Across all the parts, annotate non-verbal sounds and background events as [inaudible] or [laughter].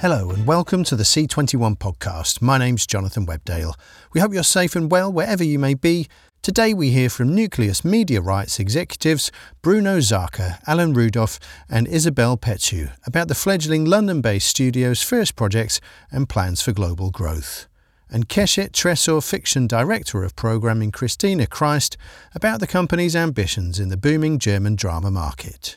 Hello and welcome to the C21 podcast. My name's Jonathan Webdale. We hope you're safe and well wherever you may be. Today we hear from Nucleus Media Rights executives Bruno Zarka, Alan Rudolph, and Isabelle Petu about the fledgling London based studio's first projects and plans for global growth. And Keshet Tresor fiction director of programming Christina Kreis about the company's ambitions in the booming German drama market.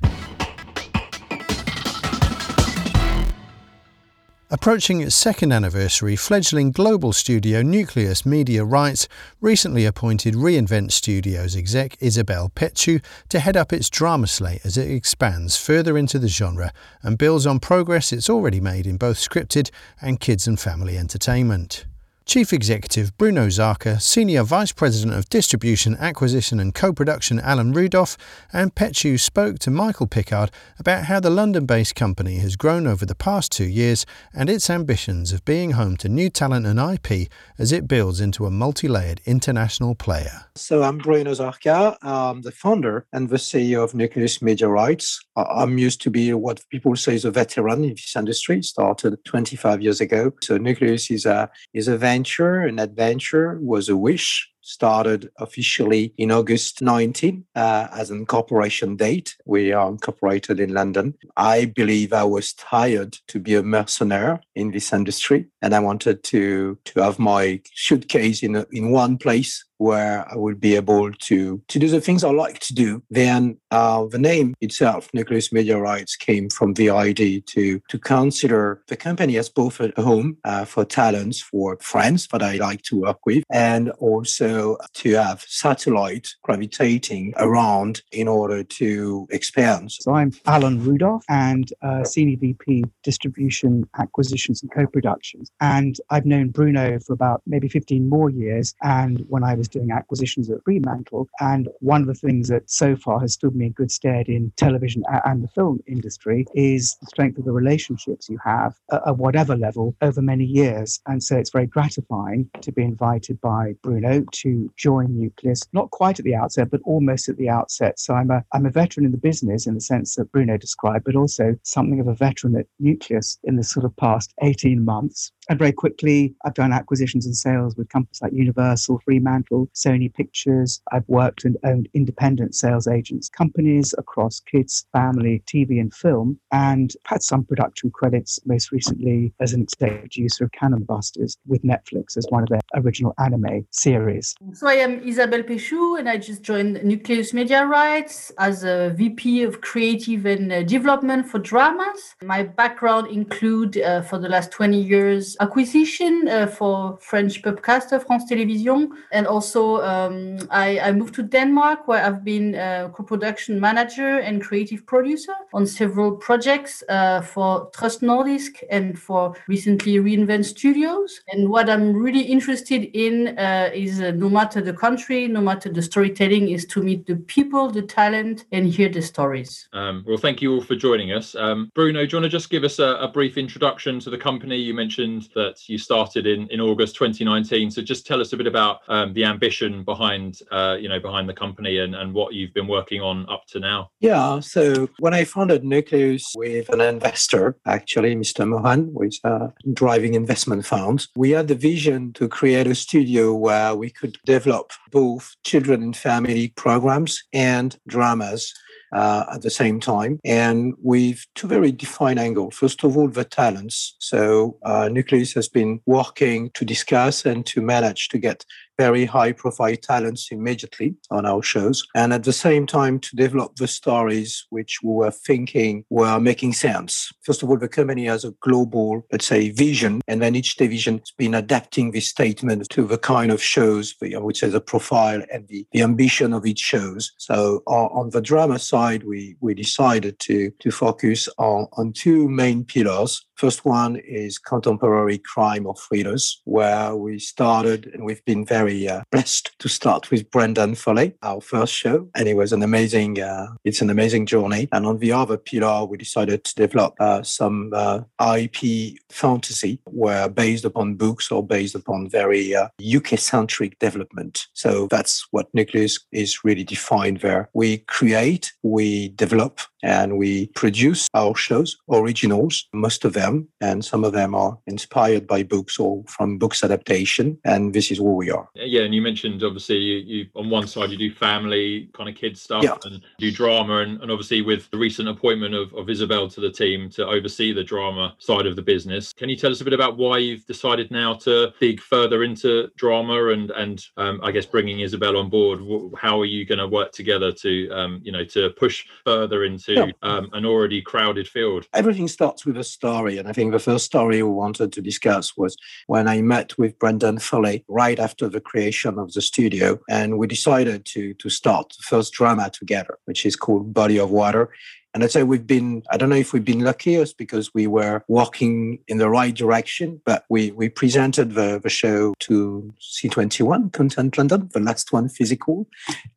Approaching its second anniversary, fledgling global studio Nucleus Media Rights recently appointed Reinvent Studios exec Isabel Petu to head up its drama slate as it expands further into the genre and builds on progress it's already made in both scripted and kids and family entertainment. Chief Executive Bruno Zarka, Senior Vice President of Distribution, Acquisition and Co-Production Alan Rudolph, and Petu spoke to Michael Pickard about how the London-based company has grown over the past two years and its ambitions of being home to new talent and IP as it builds into a multi-layered international player. So I'm Bruno Zarka. I'm the founder and the CEO of Nucleus Media Rights. I'm used to be what people say is a veteran in this industry. Started 25 years ago. So Nucleus is a is a venture, an adventure, was a wish started officially in August 19 uh, as an incorporation date. We are incorporated in London. I believe I was tired to be a mercenary in this industry, and I wanted to to have my suitcase in a, in one place where I would be able to to do the things I like to do. Then uh, the name itself, Nucleus Media Rights, came from the idea to to consider the company as both a home uh, for talents, for friends that I like to work with, and also to have satellite gravitating around in order to expand. So I'm Alan Rudolph and uh, Senior VP Distribution, Acquisitions and Co-Productions. And I've known Bruno for about maybe 15 more years. And when I was doing acquisitions at Fremantle. And one of the things that so far has stood me in good stead in television and the film industry is the strength of the relationships you have at whatever level over many years. And so it's very gratifying to be invited by Bruno to join Nucleus, not quite at the outset, but almost at the outset. So I'm a, I'm a veteran in the business in the sense that Bruno described, but also something of a veteran at Nucleus in the sort of past 18 months. And very quickly, I've done acquisitions and sales with companies like Universal, Fremantle, Sony Pictures. I've worked and owned independent sales agents companies across kids, family, TV, and film, and had some production credits most recently as an executive producer of Cannon Busters with Netflix as one of their original anime series. So I am Isabelle Petu, and I just joined Nucleus Media Rights as a VP of Creative and uh, Development for dramas. My background include uh, for the last 20 years acquisition uh, for French pubcaster France Télévisions. And also, um, I, I, moved to Denmark where I've been a co production manager and creative producer on several projects uh, for Trust Nordisk and for recently Reinvent Studios. And what I'm really interested in uh, is uh, no matter the country, no matter the storytelling, is to meet the people, the talent, and hear the stories. Um, well, thank you all for joining us. Um, Bruno, do you want to just give us a, a brief introduction to the company? You mentioned that you started in, in August 2019. So just tell us a bit about um, the ambition behind uh, you know behind the company and, and what you've been working on up to now. Yeah. So when I founded Nucleus with an investor, actually Mr. Mohan, with a driving investment fund, we had the vision to create a studio where we could develop both children and family programs and dramas uh, at the same time, and with two very defined angles. First of all, the talents. So uh, Nucleus has been working to discuss and to manage to get very high profile talents immediately on our shows. And at the same time, to develop the stories which we were thinking were making sense. First of all, the company has a global, let's say, vision. And then each division has been adapting this statement to the kind of shows, which is the profile and the, the ambition of each shows. So uh, on the drama side, we, we decided to, to focus on, on two main pillars. First one is contemporary crime or thrillers, where we started and we've been very uh, blessed to start with Brendan Foley, our first show, and it was an amazing. Uh, it's an amazing journey. And on the other pillar, we decided to develop uh, some uh, IP fantasy, where based upon books or based upon very UK uh, centric development. So that's what Nucleus is really defined there. We create, we develop and we produce our shows, originals, most of them, and some of them are inspired by books or from books adaptation. And this is where we are. Yeah, and you mentioned obviously you, you on one side you do family kind of kids stuff Yeah. and do drama, and, and obviously with the recent appointment of, of Isabel to the team to oversee the drama side of the business. Can you tell us a bit about why you've decided now to dig further into drama and and um, I guess bringing Isabel on board? How are you going to work together to um, you know to push further into Yeah. um, an already crowded field? Everything starts with a story. And I think the first story we wanted to discuss was when I met with Brendan Foley right after the creation of the studio. And we decided to, to start the first drama together, which is called Body of Water. And I'd say we've been, I don't know if we've been lucky or it's because we were walking in the right direction, but we, we presented the, the show to C21, Content London, the last one physical.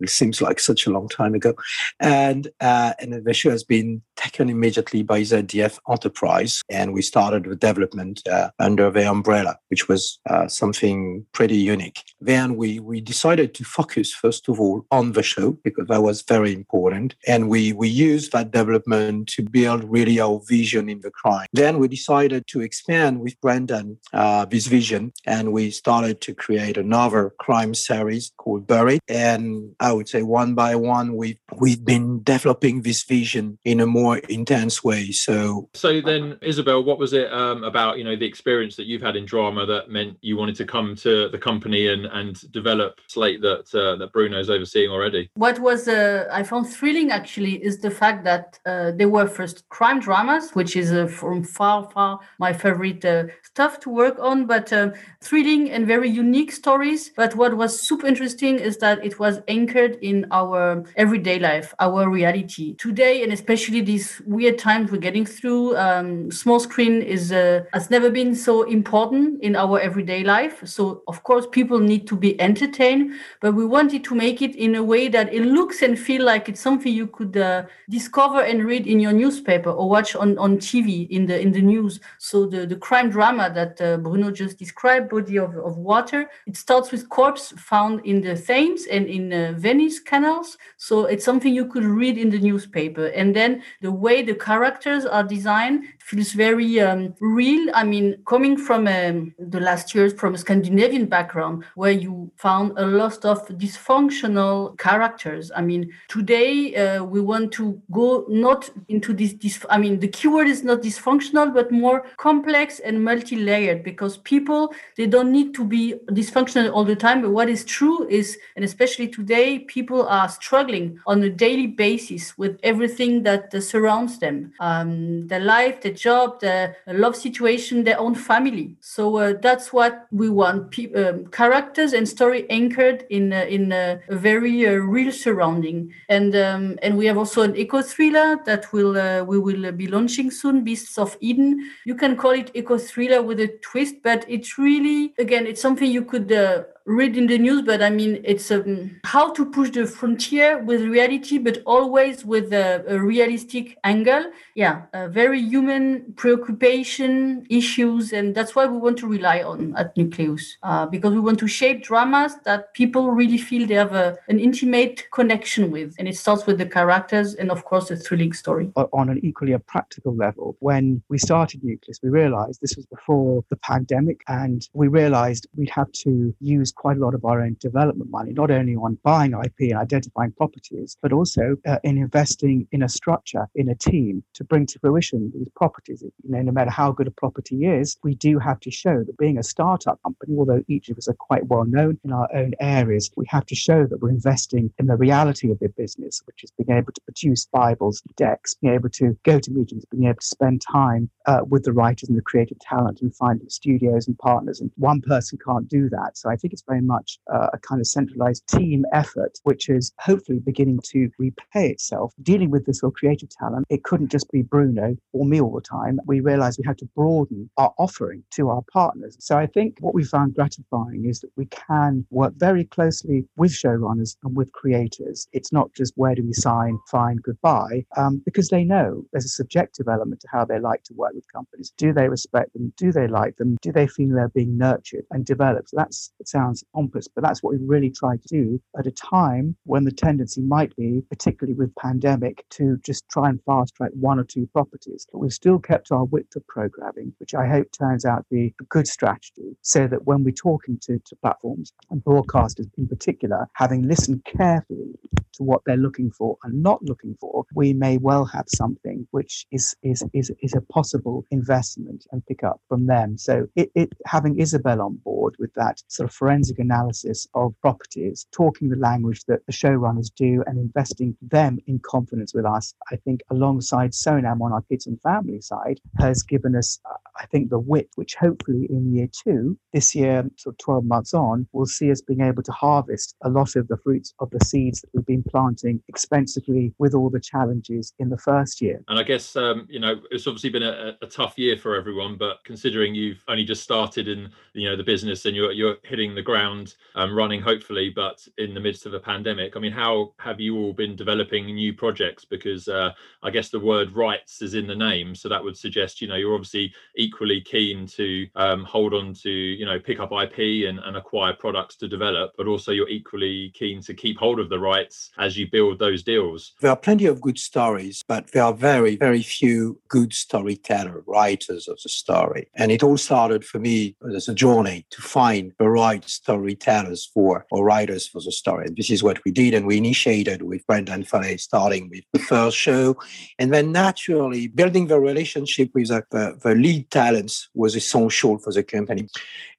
It seems like such a long time ago. And, uh, and the show has been taken immediately by ZDF Enterprise. And we started the development uh, under their umbrella, which was uh, something pretty unique. Then we, we decided to focus, first of all, on the show because that was very important. And we, we used that development to build really our vision in the crime. Then we decided to expand with Brendan uh, this vision and we started to create another crime series called Buried. And I would say one by one, we've, we've been developing this vision in a more intense way. So So then, Isabel, what was it um, about you know the experience that you've had in drama that meant you wanted to come to the company and and develop Slate that uh, that Bruno's overseeing already? What was uh, I found thrilling actually is the fact that uh, they were first crime dramas, which is uh, from far, far my favorite uh, stuff to work on, but um, thrilling and very unique stories. But what was super interesting is that it was anchored in our everyday life, our reality today, and especially these weird times we're getting through. Um, small screen is uh, has never been so important in our everyday life. So of course, people need to be entertained, but we wanted to make it in a way that it looks and feel like it's something you could uh, discover and read in your newspaper or watch on, on TV in the in the news. So the, the crime drama that uh, Bruno just described, Body of, of Water, it starts with corpse found in the Thames and in uh, Venice canals. So it's something you could read in the newspaper. And then the way the characters are designed feels very um, real. I mean, coming from um, the last years from a Scandinavian background where you found a lot of dysfunctional characters. I mean, today uh, we want to go not into this, this. I mean, the keyword is not dysfunctional, but more complex and multi-layered because people they don't need to be dysfunctional all the time. But what is true is, and especially today, people are struggling on a daily basis with everything that uh, surrounds them, um, their life, their job, their love situation, their own family. So uh, that's what we want: pe- um, characters and story anchored in uh, in uh, a very uh, real surrounding. And um, and we have also an eco thriller that will uh, we will be launching soon, Beasts of Eden. You can call it eco thriller with a twist, but it's really again it's something you could. Read in the news, but I mean, it's um, how to push the frontier with reality, but always with a, a realistic angle. Yeah, very human preoccupation issues, and that's why we want to rely on at Nucleus uh, because we want to shape dramas that people really feel they have a, an intimate connection with, and it starts with the characters and of course a thrilling story. on an equally a practical level. When we started Nucleus, we realized this was before the pandemic, and we realized we'd have to use quite a lot of our own development money, not only on buying IP and identifying properties, but also uh, in investing in a structure, in a team to bring to fruition these properties. You know, no matter how good a property is, we do have to show that being a startup company, although each of us are quite well known in our own areas, we have to show that we're investing in the reality of the business, which is being able to produce Bibles, decks, being able to go to meetings, being able to spend time uh, with the writers and the creative talent and finding studios and partners. And one person can't do that. So I think it's very much uh, a kind of centralized team effort, which is hopefully beginning to repay itself. Dealing with this sort of creative talent, it couldn't just be Bruno or me all the time. We realized we had to broaden our offering to our partners. So I think what we found gratifying is that we can work very closely with showrunners and with creators. It's not just where do we sign, fine, goodbye, um, because they know there's a subjective element to how they like to work with companies. Do they respect them? Do they like them? Do they feel they're being nurtured and developed? So sounds sounds pompous, but that's what we really try to do at a time when the tendency might be, particularly with pandemic, to just try and fast track one or two properties. But we've still kept our width of programming, which I hope turns out to be a good strategy, so that when we're talking to, to platforms and broadcasters in particular, having listened carefully to what they're looking for and not looking for, we may well have something which is is is, is a possible investment and pick up from them. So it, it having Isabel on board with that sort of forensic analysis of properties, talking the language that the showrunners do and investing them in confidence with us, I think alongside Sonam on our kids and family side has given us I think the width, which hopefully in year two, this year, sort of 12 months on, will see us being able to harvest a lot of the fruits of the seeds that we've been planting expensively with all the challenges in the first year. And I guess, um, you know, it's obviously been a, a, tough year for everyone, but considering you've only just started in, you know, the business and you're, you're hitting the ground um, running, hopefully, but in the midst of a pandemic, I mean, how have you all been developing new projects? Because uh, I guess the word rights is in the name. So that would suggest, you know, you're obviously equally keen to um, hold on to, you know, pick up IP and, and acquire products to develop, but also you're equally keen to keep hold of the rights as you build those deals. There are plenty of good stories, but there are very, very few good storyteller writers of the story. And it all started for me as a journey to find the right storytellers for or writers for the story. And this is what we did. And we initiated with Brendan Foley, starting with the first show. And then naturally building the relationship with the, the, the lead talents was essential for the company.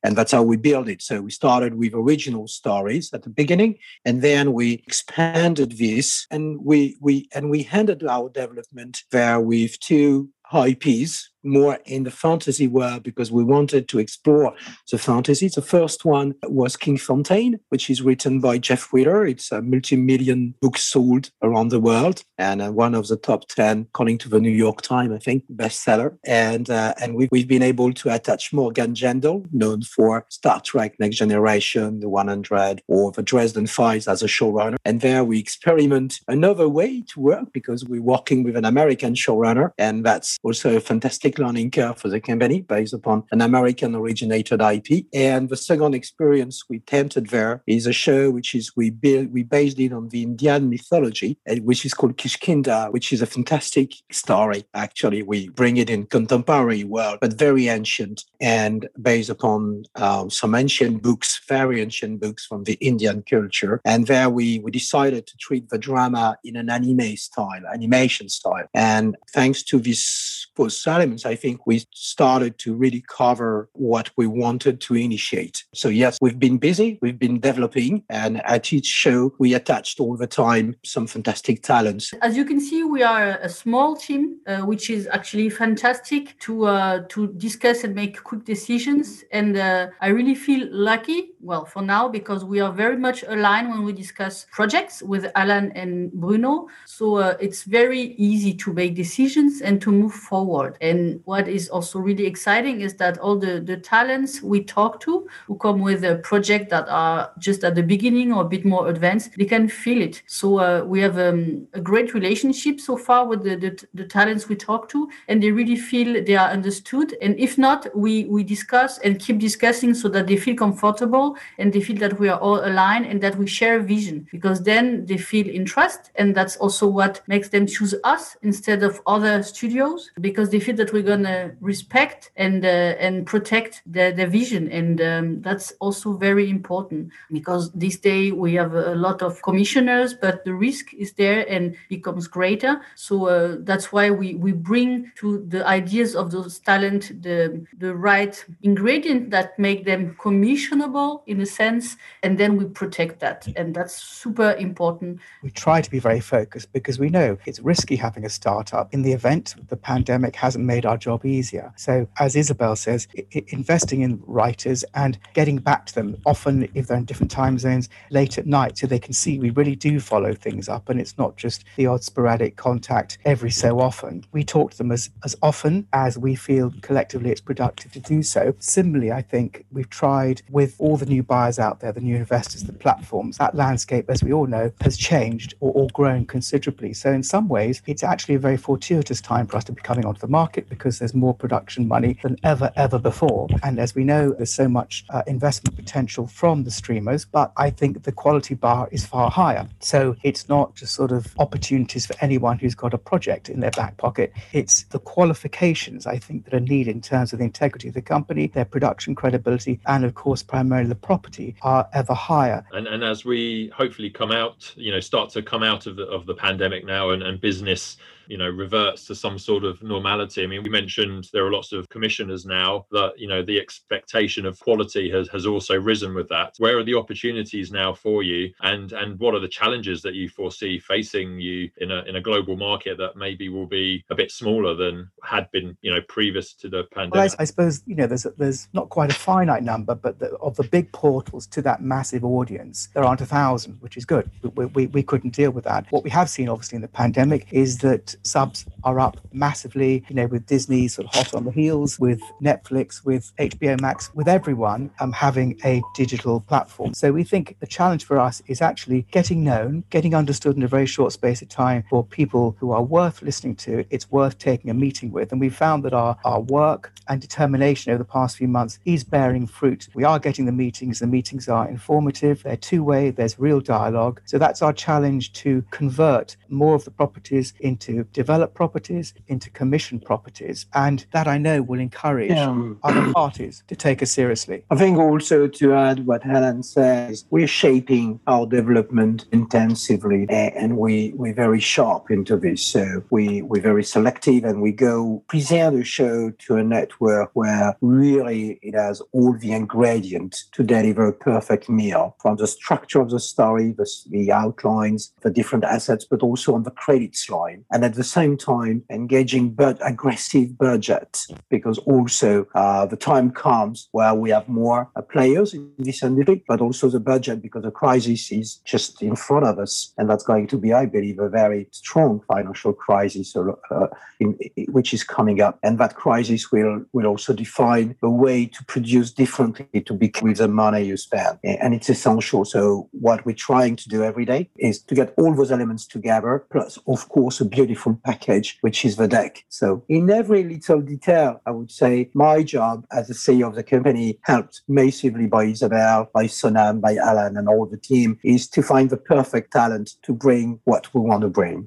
And that's how we built it. So we started with original stories at the beginning, and then we expanded this and we we and we handed our development there with two IPs more in the fantasy world because we wanted to explore the fantasy. The first one was Kingfountain, which is written by Jeff Wheeler. It's a multi-million book sold around the world and uh, one of the top 10, according to the New York Times, I think, bestseller. And uh, and we, we've been able to attach Morgan Gendel, known for Star Trek Next Generation, The 100, or The Dresden Files as a showrunner. And there we experiment another way to work because we're working with an American showrunner. And that's also a fantastic learning curve for the company based upon an American originated IP. And the second experience we tempted there is a show which is we built, we based it on the Indian mythology, which is called Kishkinda, which is a fantastic story. Actually, we bring it in contemporary world, but very ancient and based upon um, some ancient books, very ancient books from the Indian culture. And there we, we decided to treat the drama in an anime style, animation style. And thanks to this post elements, I think we started to really cover what we wanted to initiate. So, yes, we've been busy, we've been developing, and at each show, we attached all the time some fantastic talents. As you can see, we are a small team, uh, which is actually fantastic to uh, to discuss and make quick decisions. And uh, I really feel lucky, well, for now, because we are very much aligned when we discuss projects with Alan and Bruno. So uh, it's very easy to make decisions and to move forward. And what is also really exciting is that all the, the talents we talk to who come with a project that are just at the beginning or a bit more advanced, they can feel it. So uh, we have um, a great relationship so far with the, the, the, talents we talk to, and they really feel they are understood. And if not, we, we discuss and keep discussing so that they feel comfortable and they feel that we are all aligned and that we share vision because then they feel in trust And that's also what makes them choose us instead of other studios because they feel that we're going to respect and uh, and protect their, their vision and um, that's also very important because this day we have a lot of commissioners but the risk is there and becomes greater. So uh, that's why we we bring to the ideas of those talent the the right ingredient that make them commissionable in a sense and then we protect that and that's super important we try to be very focused because we know it's risky having a startup in the event the pandemic hasn't made our job easier. So, as Isabel says, I- investing in writers and getting back to them, often if they're in different time zones, late at night, so they can see we really do follow things up and it's not just the odd sporadic contact every so often. We talk to them as, as often as we feel collectively it's productive to do so. Similarly, I think we've tried with all the the new buyers out there, the new investors, the platforms, that landscape, as we all know, has changed or, or grown considerably. So, in some ways, it's actually a very fortuitous time for us to be coming onto the market because there's more production money than ever, ever before. And as we know, there's so much uh, investment potential from the streamers, but I think the quality bar is far higher. So, it's not just sort of opportunities for anyone who's got a project in their back pocket, it's the qualifications I think that are needed in terms of the integrity of the company, their production credibility, and of course, primarily the property are ever higher. And, and as we hopefully come out, you know, start to come out of the, of the pandemic now and, and business you know reverts to some sort of normality. I mean we mentioned there are lots of commissioners now that you know the expectation of quality has, has also risen with that. Where are the opportunities now for you? And and what are the challenges that you foresee facing you in a in a global market that maybe will be a bit smaller than had been you know previous to the pandemic well, I, I, suppose you know there's a, there's not quite a finite number but the, of the big portals to that massive audience there aren't a thousand which is good. We, we, we couldn't deal with that. What we have seen obviously in the pandemic is that subs are up massively, you know, with Disney sort of hot on the heels, with Netflix, with HBO Max, with everyone um, having a digital platform. So we think the challenge for us is actually getting known, getting understood in a very short space of time for people who are worth listening to, it's worth taking a meeting with. And we found that our, our work and determination over the past few months is bearing fruit. We are getting the meetings, the meetings are informative, they're two way, there's real dialogue. So that's our challenge to convert more of the properties into developed properties, into commission properties. And that I know will encourage yeah. other parties to take us seriously. I think also to add what Alan says, we're shaping our development intensively eh, and we, we're very sharp into this. So we, we're very selective and we go present a show to a network where really it has all the ingredients to deliver a perfect meal from the structure of the story, the, the outlines, the different assets, but also on the credits line. And at the same time, engaging but aggressive budget because also uh, the time comes where we have more uh, players in this industry, but also the budget because the crisis is just in front of us. And that's going to be, I believe, a very strong financial crisis uh, in, in, which is coming up. And that crisis will, will also define a way to produce differently to be with the money you spend. And it's essential. So what we're trying to do every day is to get all those elements together, plus, of course, a beautiful package, which is the deck. So in every little detail, I would say my job as the CEO of the company helped massively by Isabel, by Sonam, by Alan and all the team is to find the perfect talent to bring what we want to bring.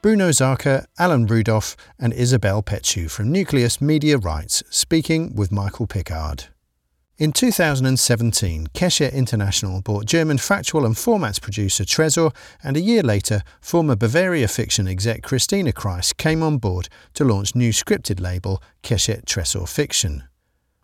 Bruno Zarka, Alan Rudolph, and Isabel Petu from Nucleus Media Rights speaking with Michael Pickard. In 2017, Keshet International bought German factual and formats producer Tresor, and a year later, former Bavaria fiction exec Christina Kreis came on board to launch new scripted label Keshet Tresor Fiction.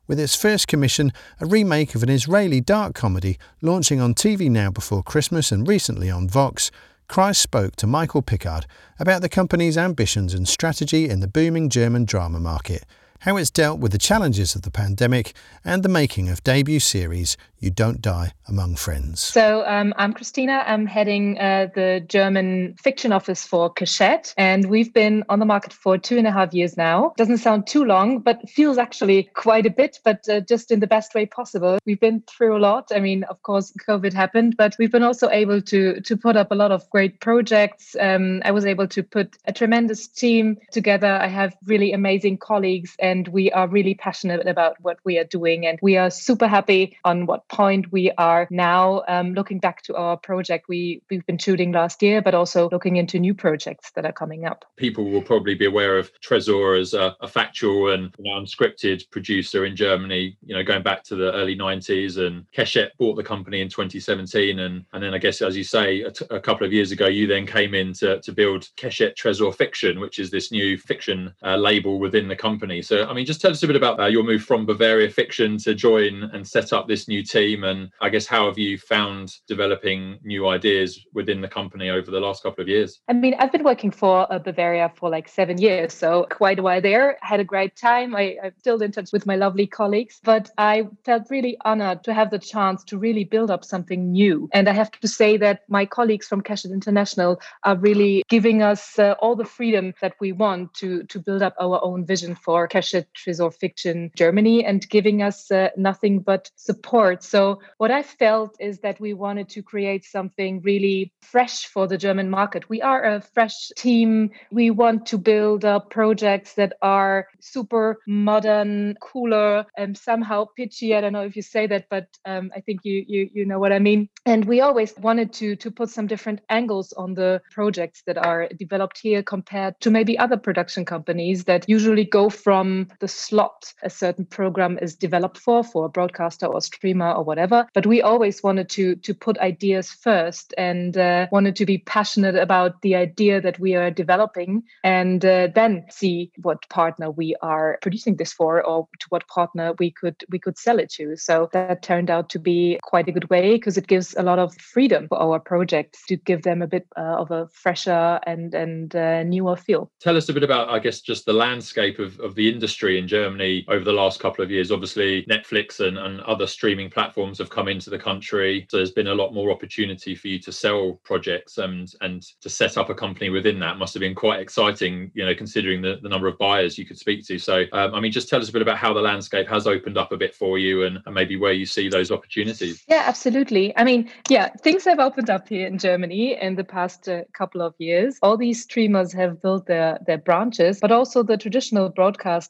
With its first commission, a remake of an Israeli dark comedy launching on TV Now before Christmas and recently on Vox, Kreis spoke to Michael Pickard about the company's ambitions and strategy in the booming German drama market – how it's dealt with the challenges of the pandemic, and the making of debut series You Don't Die Among Friends. So, um, I'm Christina. I'm heading uh, the German fiction office for Keshet, and we've been on the market for two and a half years now. Doesn't sound too long, but feels actually quite a bit, but uh, just in the best way possible. We've been through a lot. I mean, of course, COVID happened, but we've been also able to to put up a lot of great projects. Um, I was able to put a tremendous team together. I have really amazing colleagues and and we are really passionate about what we are doing. And we are super happy on what point we are now. Um, looking back to our project we, we've been shooting last year, but also looking into new projects that are coming up. People will probably be aware of Tresor as a, a factual and unscripted producer in Germany, you know, going back to the early 90s. And Keshet bought the company in 2017. And, and then I guess, as you say, a, t- a couple of years ago, you then came in to, to build Keshet Tresor Fiction, which is this new fiction uh, label within the company. So I mean, just tell us a bit about uh, your move from Bavaria Fiction to join and set up this new team. And I guess, how have you found developing new ideas within the company over the last couple of years? I mean, I've been working for uh, Bavaria for like seven years, so quite a while there. I had a great time. I, I'm still in touch with my lovely colleagues, but I felt really honored to have the chance to really build up something new. And I have to say that my colleagues from Keshet International are really giving us uh, all the freedom that we want to, to build up our own vision for Keshet Keshet Tresor Fiction Germany and giving us uh, nothing but support. So, what I felt is that we wanted to create something really fresh for the German market. We are a fresh team. We want to build up projects that are super modern, cooler, and somehow pitchy. I don't know if you say that, but um, I think you, you you know what I mean. And we always wanted to to put some different angles on the projects that are developed here compared to maybe other production companies that usually go from the slot a certain program is developed for, for a broadcaster or streamer or whatever. But we always wanted to to put ideas first and uh, wanted to be passionate about the idea that we are developing and uh, then see what partner we are producing this for or to what partner we could we could sell it to. So that turned out to be quite a good way because it gives a lot of freedom for our projects to give them a bit uh, of a fresher and and uh, newer feel. Tell us a bit about, I guess, just the landscape of, of the industry in Germany over the last couple of years. Obviously, Netflix and, and other streaming platforms have come into the country, so there's been a lot more opportunity for you to sell projects and and to set up a company within that. Must have been quite exciting, you know, considering the, the number of buyers you could speak to. So, um, I mean, just tell us a bit about how the landscape has opened up a bit for you and, and maybe where you see those opportunities. Yeah, absolutely. I mean, yeah, things have opened up here in Germany in the past uh, couple of years. All these streamers have built their their branches, but also the traditional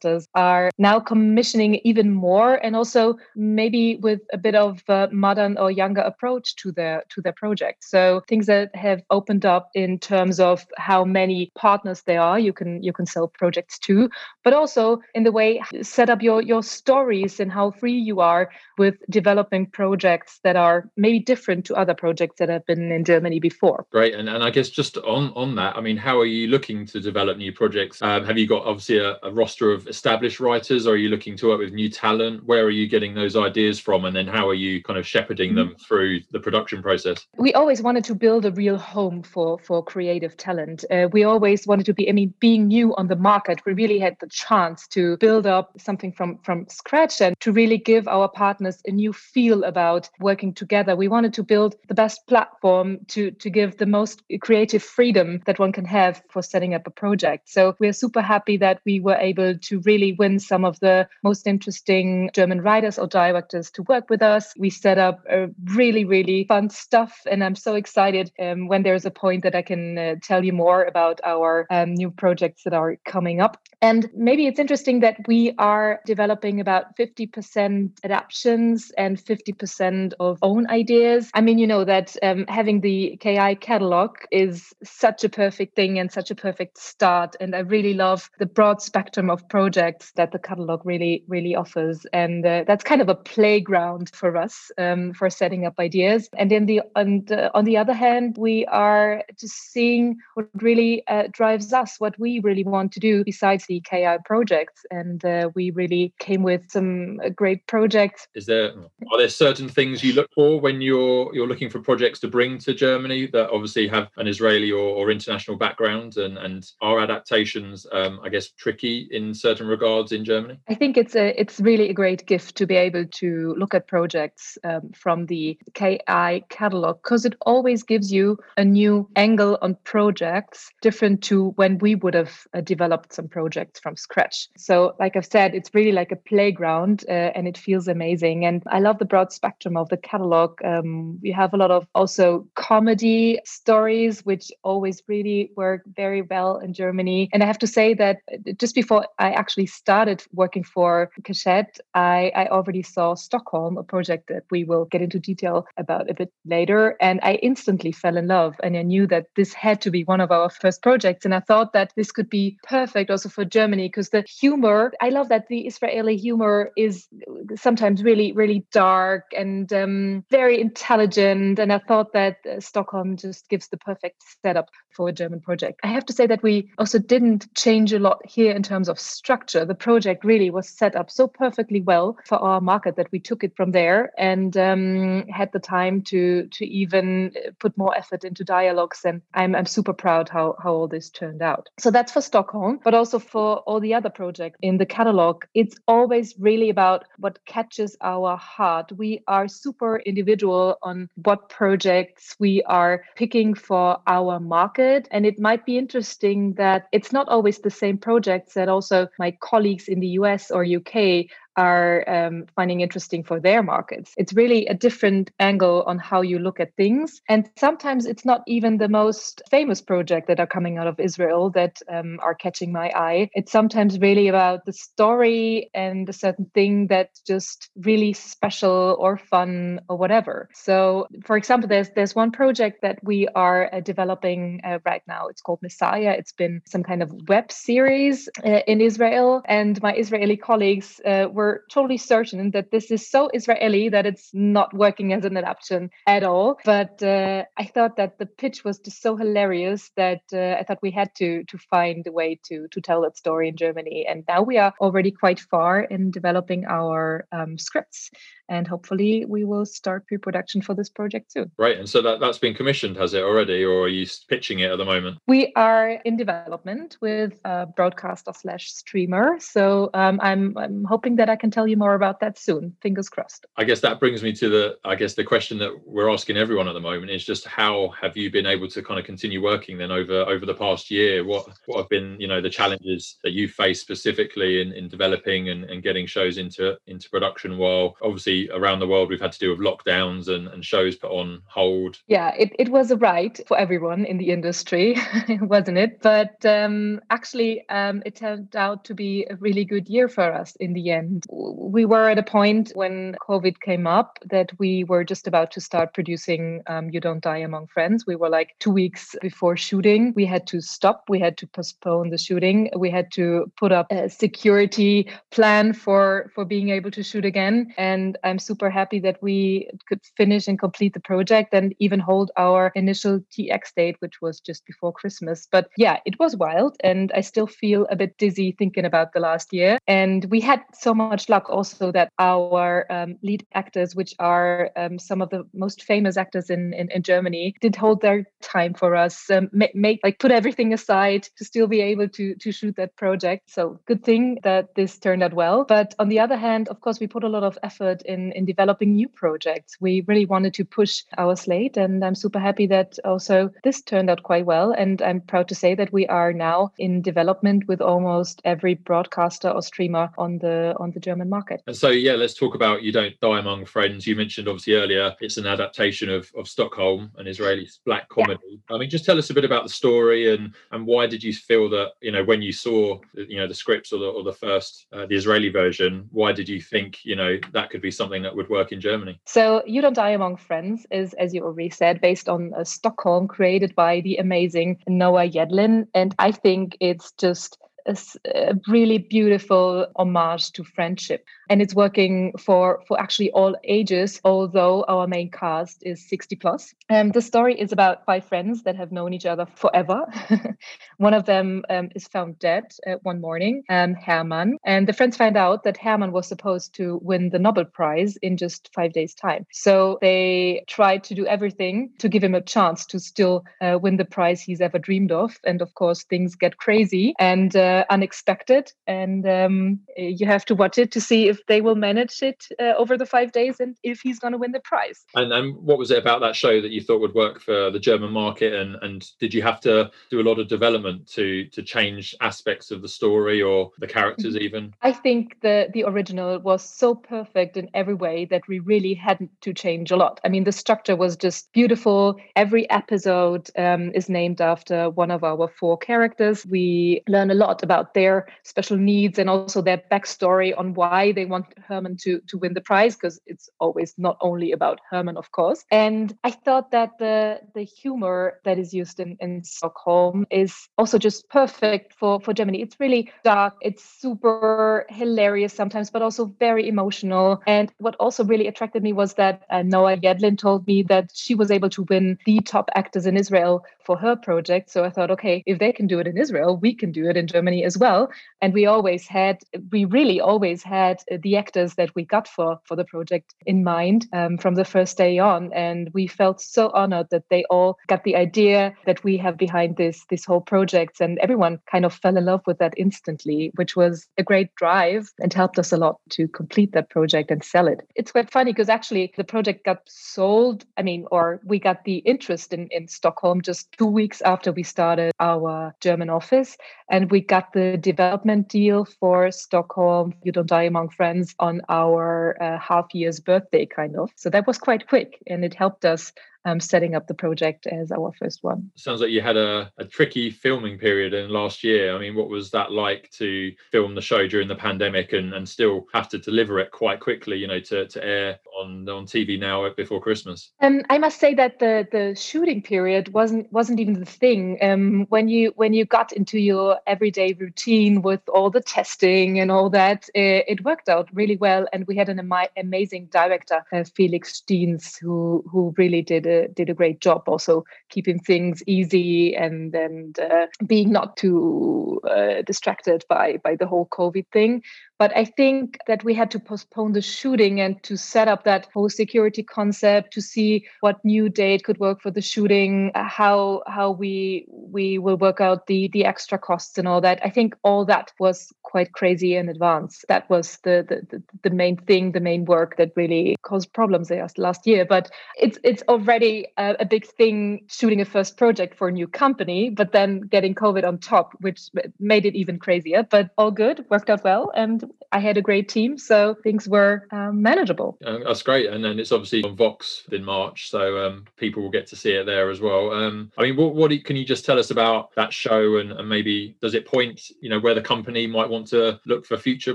broadcasters are now commissioning even more, and also maybe with a bit of a modern or younger approach to their to their projects. So things that have opened up in terms of how many partners there are, you can you can sell projects to, but also in the way set up your your stories and how free you are with developing projects that are maybe different to other projects that have been in Germany before. Great, and and I guess just on on that, I mean, how are you looking to develop new projects? Um, have you got obviously a, a, roster of established writers, or are you looking to work with new talent? Where are you getting those ideas from, and then how are you kind of shepherding mm-hmm. them through the production process? We always wanted to build a real home for for creative talent. Uh, we always wanted to be, I mean, being new on the market, we really had the chance to build up something from from scratch and to really give our partners a new feel about working together. We wanted to build the best platform to to give the most creative freedom that one can have for setting up a project. So we're super happy that we were able to really win some of the most interesting German writers or directors to work with us. We set up a really, really fun stuff. And I'm so excited um, when there's a point that I can uh, tell you more about our um, new projects that are coming up. And maybe it's interesting that we are developing about 50% adaptations and 50% of own ideas. I mean, you know that um, having the KI catalog is such a perfect thing and such a perfect start. And I really love the broad spectrum of projects that the catalog really, really offers. And uh, that's kind of a playground for us um, for setting up ideas. And in the and uh, on the other hand, we are just seeing what really uh, drives us, what we really want to do besides the KI projects, and uh, we really came with some uh, great projects. Is there are there certain things you look for when you're you're looking for projects to bring to Germany that obviously have an Israeli or, or international background, and and are adaptations, um, I guess, tricky in certain regards in Germany? I think it's a it's really a great gift to be able to look at projects um, from the KI catalog because it always gives you a new angle on projects different to when we would have uh, developed some projects from scratch. So, like I've said, it's really like a playground uh, and it feels amazing. And I love the broad spectrum of the catalog. Um, we have a lot of also comedy stories, which always really work very well in Germany. And I have to say that uh, just before I actually started working for Keshet, I, I already saw Stockholm, a project that we will get into detail about a bit later. And I instantly fell in love. And I knew that this had to be one of our first projects. And I thought that this could be perfect also for Germany because the humor, I love that the Israeli humor is sometimes really, really dark and um, very intelligent. And I thought that uh, Stockholm just gives the perfect setup for a German project. I have to say that we also didn't change a lot here in terms of structure. The project really was set up so perfectly well for our market that we took it from there and um, had the time to to even put more effort into dialogues. And I'm I'm super proud how how all this turned out. So that's for Stockholm, but also for for all the other projects in the catalog, it's always really about what catches our heart. We are super individual on what projects we are picking for our market. And it might be interesting that it's not always the same projects that also my colleagues in the US or UK are um, finding interesting for their markets. It's really a different angle on how you look at things. And sometimes it's not even the most famous project that are coming out of Israel that um, are catching my eye. It's sometimes really about the story and a certain thing that's just really special or fun or whatever. So, for example, there's there's one project that we are uh, developing uh, right now. It's called Messiah. It's been some kind of web series uh, in Israel, and my Israeli colleagues uh, were were totally certain that this is so Israeli that it's not working as an adaptation at all. But uh, I thought that the pitch was just so hilarious that uh, I thought we had to to find a way to to tell that story in Germany. And now we are already quite far in developing our um, scripts and hopefully we will start pre-production for this project soon. Right, and so that that's been commissioned, has it already, or are you pitching it at the moment? We are in development with a broadcaster slash streamer, so um, I'm I'm hoping that I can tell you more about that soon. Fingers crossed. I guess that brings me to the I guess the question that we're asking everyone at the moment is just how have you been able to kind of continue working then over over the past year? What what have been you know the challenges that you face specifically in in developing and, and getting shows into into production while obviously around the world we've had to deal with lockdowns and, and shows put on hold. Yeah, it, it was a ride for everyone in the industry, [laughs] wasn't it? But um, actually, um, it turned out to be a really good year for us in the end. We were at a point when COVID came up that we were just about to start producing um, You Don't Die Among Friends. We were like two weeks before shooting. We had to stop, we had to postpone the shooting, we had to put up a security plan for, for being able to shoot again. And I'm super happy that we could finish and complete the project and even hold our initial TX date, which was just before Christmas. But yeah, it was wild. And I still feel a bit dizzy thinking about the last year. And we had so much luck also that our um, lead actors, which are um, some of the most famous actors in, in, in Germany, did hold their time for us, um, make, make like put everything aside to still be able to, to shoot that project. So good thing that this turned out well. But on the other hand, of course, we put a lot of effort in, in developing new projects. We really wanted to push our slate, and I'm super happy that also this turned out quite well. And I'm proud to say that we are now in development with almost every broadcaster or streamer on the on the German market. And so, yeah, let's talk about You Don't Die Among Friends. You mentioned obviously earlier it's an adaptation of, of Stockholm, an Israeli black comedy. Yeah. I mean, just tell us a bit about the story and and why did you feel that you know when you saw you know the scripts or the or the first uh, the Israeli version, why did you think you know that could be something that would work in Germany. So, You Don't Die Among Friends is, as you already said, based on uh, Stockholm, created by the amazing Noa Yedlin. And I think it's just a, a really beautiful homage to friendship. And it's working for for actually all ages although our main cast is 60 plus. Um, the story is about five friends that have known each other forever. [laughs] One of them um, is found dead uh, one morning um, herman and the friends find out that herman was supposed to win the nobel prize in just five days time. So they try to do everything to give him a chance to still uh, win the prize he's ever dreamed of. And of course things get crazy. And uh, unexpected and um, you have to watch it to see if they will manage it uh, over the five days and if he's going to win the prize. And what was it about that show that you thought would work for the German market? And, and did you have to do a lot of development to to change aspects of the story or the characters mm-hmm. even? I think the the original was so perfect in every way that we really hadn't to change a lot. I mean, the structure was just beautiful. Every episode um, is named after one of our four characters. We learn a lot about their special needs and also their backstory on why they want Herman to to win the prize because it's always not only about Herman, of course. And I thought that the the humor that is used in, in Stockholm is also just perfect for for Germany. It's really dark. It's super hilarious sometimes, but also very emotional. And what also really attracted me was that uh, Noa Yedlin told me that she was able to win the top actors in Israel for her project. So I thought, okay, if they can do it in Israel, we can do it in Germany as well. And we always had, we really always had the actors that we got for for the project in mind um, from the first day on, and we felt so honored that they all got the idea that we have behind this this whole project, and everyone kind of fell in love with that instantly, which was a great drive and helped us a lot to complete that project and sell it. It's quite funny because actually the project got sold. I mean, or we got the interest in in Stockholm just two weeks after we started our German office, and we got got the development deal for Stockholm, You Don't Die Among Friends, on our uh, half year's birthday, kind of. So that was quite quick and it helped us um, setting up the project as our first one. Sounds like you had a, a tricky filming period in last year. I mean, what was that like to film the show during the pandemic and, and still have to deliver it quite quickly, you know, to, to air on on TV now before Christmas? Um, I must say that the the shooting period wasn't wasn't even the thing. Um, when you when you got into your everyday routine with all the testing and all that, it, it worked out really well. And we had an ama- amazing director, uh, Felix Stienz, who who really did did a great job, also keeping things easy and and uh, being not too uh, distracted by by the whole COVID thing. But I think that we had to postpone the shooting and to set up that whole security concept to see what new date could work for the shooting, uh, how how we we will work out the the extra costs and all that. I think all that was quite crazy in advance. That was the the, the, main thing, the main work that really caused problems last year. But it's it's already a, a big thing shooting a first project for a new company, but then getting COVID on top, which made it even crazier. But all good, worked out well, and I had a great team, so things were um, manageable. Uh, that's great, and then it's obviously on Vox in March, so um, people will get to see it there as well. Um, I mean, what, what can you just tell us about that show, and, and, maybe does it point, you know, where the company might want to look for future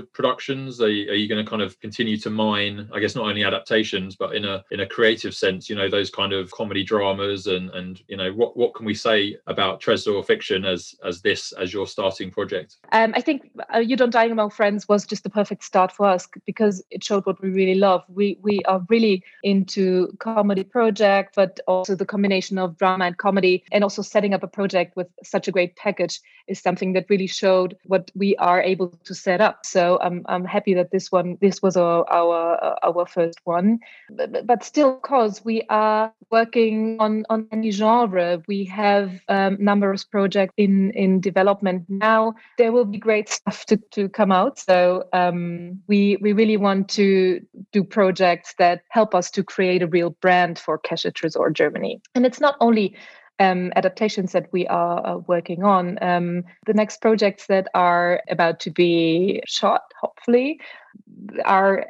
productions? Are you, are you going to kind of continue to mine, I guess, not only adaptations, but in a in a creative sense, you know, those kind of comedy dramas, and and you know, what what can we say about Tresor Fiction as as this as your starting project? Um, I think uh, You Don't Die Among Friends was just the perfect start for us because it showed what we really love. We we are really into comedy project, but also the combination of drama and comedy, and also setting up a project with such a great package is something that really showed what we are able to set up. So I'm I'm happy that this one this was our our, our first one, but, but still, cause we are working on on any genre, we have um, numerous projects in in development now. There will be great stuff to to come out. So um, we we really want to do projects that help us to create a real brand for Keshet Tresor Germany. And it's not only um, adaptations that we are uh, working on. Um, the next projects that are about to be shot, hopefully, are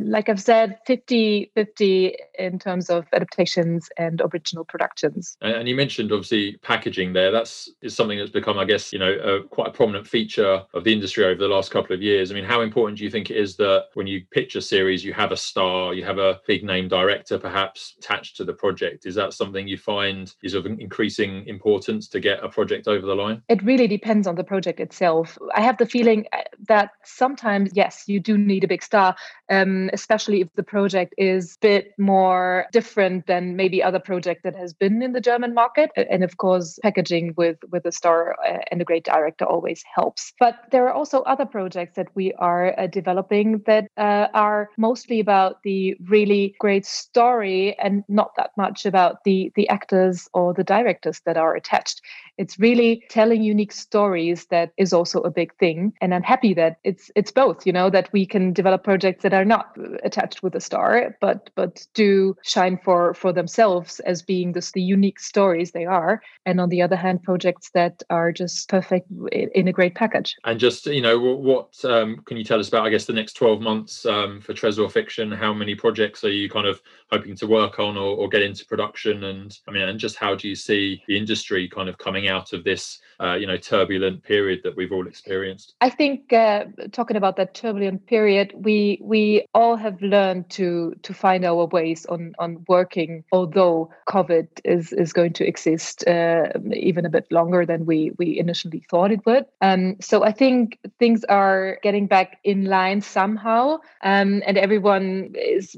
like i've said 50 50 in terms of adaptations and original productions. And you mentioned obviously packaging there. That's is something that's become i guess you know a, quite a prominent feature of the industry over the last couple of years. I mean how important do you think it is that when you pitch a series you have a star you have a big name director perhaps attached to the project? Is that something you find is of increasing importance to get a project over the line? It really depends on the project itself. I have the feeling uh, that sometimes yes you do need a big star, um, especially if the project is a bit more different than maybe other project that has been in the German market. And of course, packaging with with a star uh, and a great director always helps. But there are also other projects that we are uh, developing that uh, are mostly about the really great story and not that much about the the actors or the directors that are attached. It's really telling unique stories that is also a big thing. And I'm happy that it's it's both, you know, that we can develop projects that are not attached with a star, but but do shine for for themselves as being this, the unique stories they are. And on the other hand, projects that are just perfect in a great package. And just you know, what um, can you tell us about? I guess the next twelve months um, for Tresor Fiction. How many projects are you kind of hoping to work on or, or get into production? And I mean, and just how do you see the industry kind of coming out of this, uh, you know, turbulent period that we've all experienced? I think uh, talking about that turbulent period, we we all have learned to to find our ways on on working, although COVID is is going to exist uh, even a bit longer than we we initially thought it would. Um, so I think things are getting back in line somehow, um, and everyone is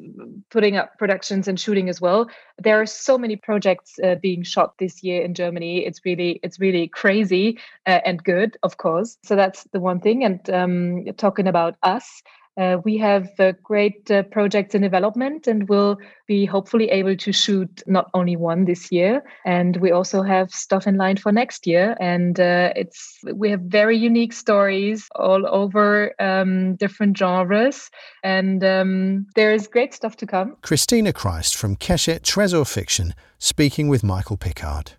putting up productions and shooting as well. There are so many projects uh, being shot this year in Germany. It's really it's really crazy uh, and good, of course. So that's the one thing. And um, talking about us, uh, we have uh, great uh, projects in development and we'll be hopefully able to shoot not only one this year and we also have stuff in line for next year. And uh, it's we have very unique stories all over um, different genres. And um, there is great stuff to come. Christina Kreis from keshet tresor fiction speaking with michael pickard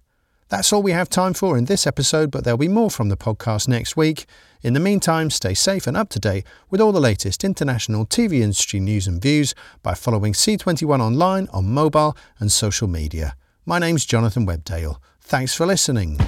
That's all we have time for in this episode, but there'll be more from the podcast next week. In the meantime, stay safe and up to date with all the latest international TV industry news and views by following C21 online on mobile and social media. My name's Jonathan Webdale. Thanks for listening.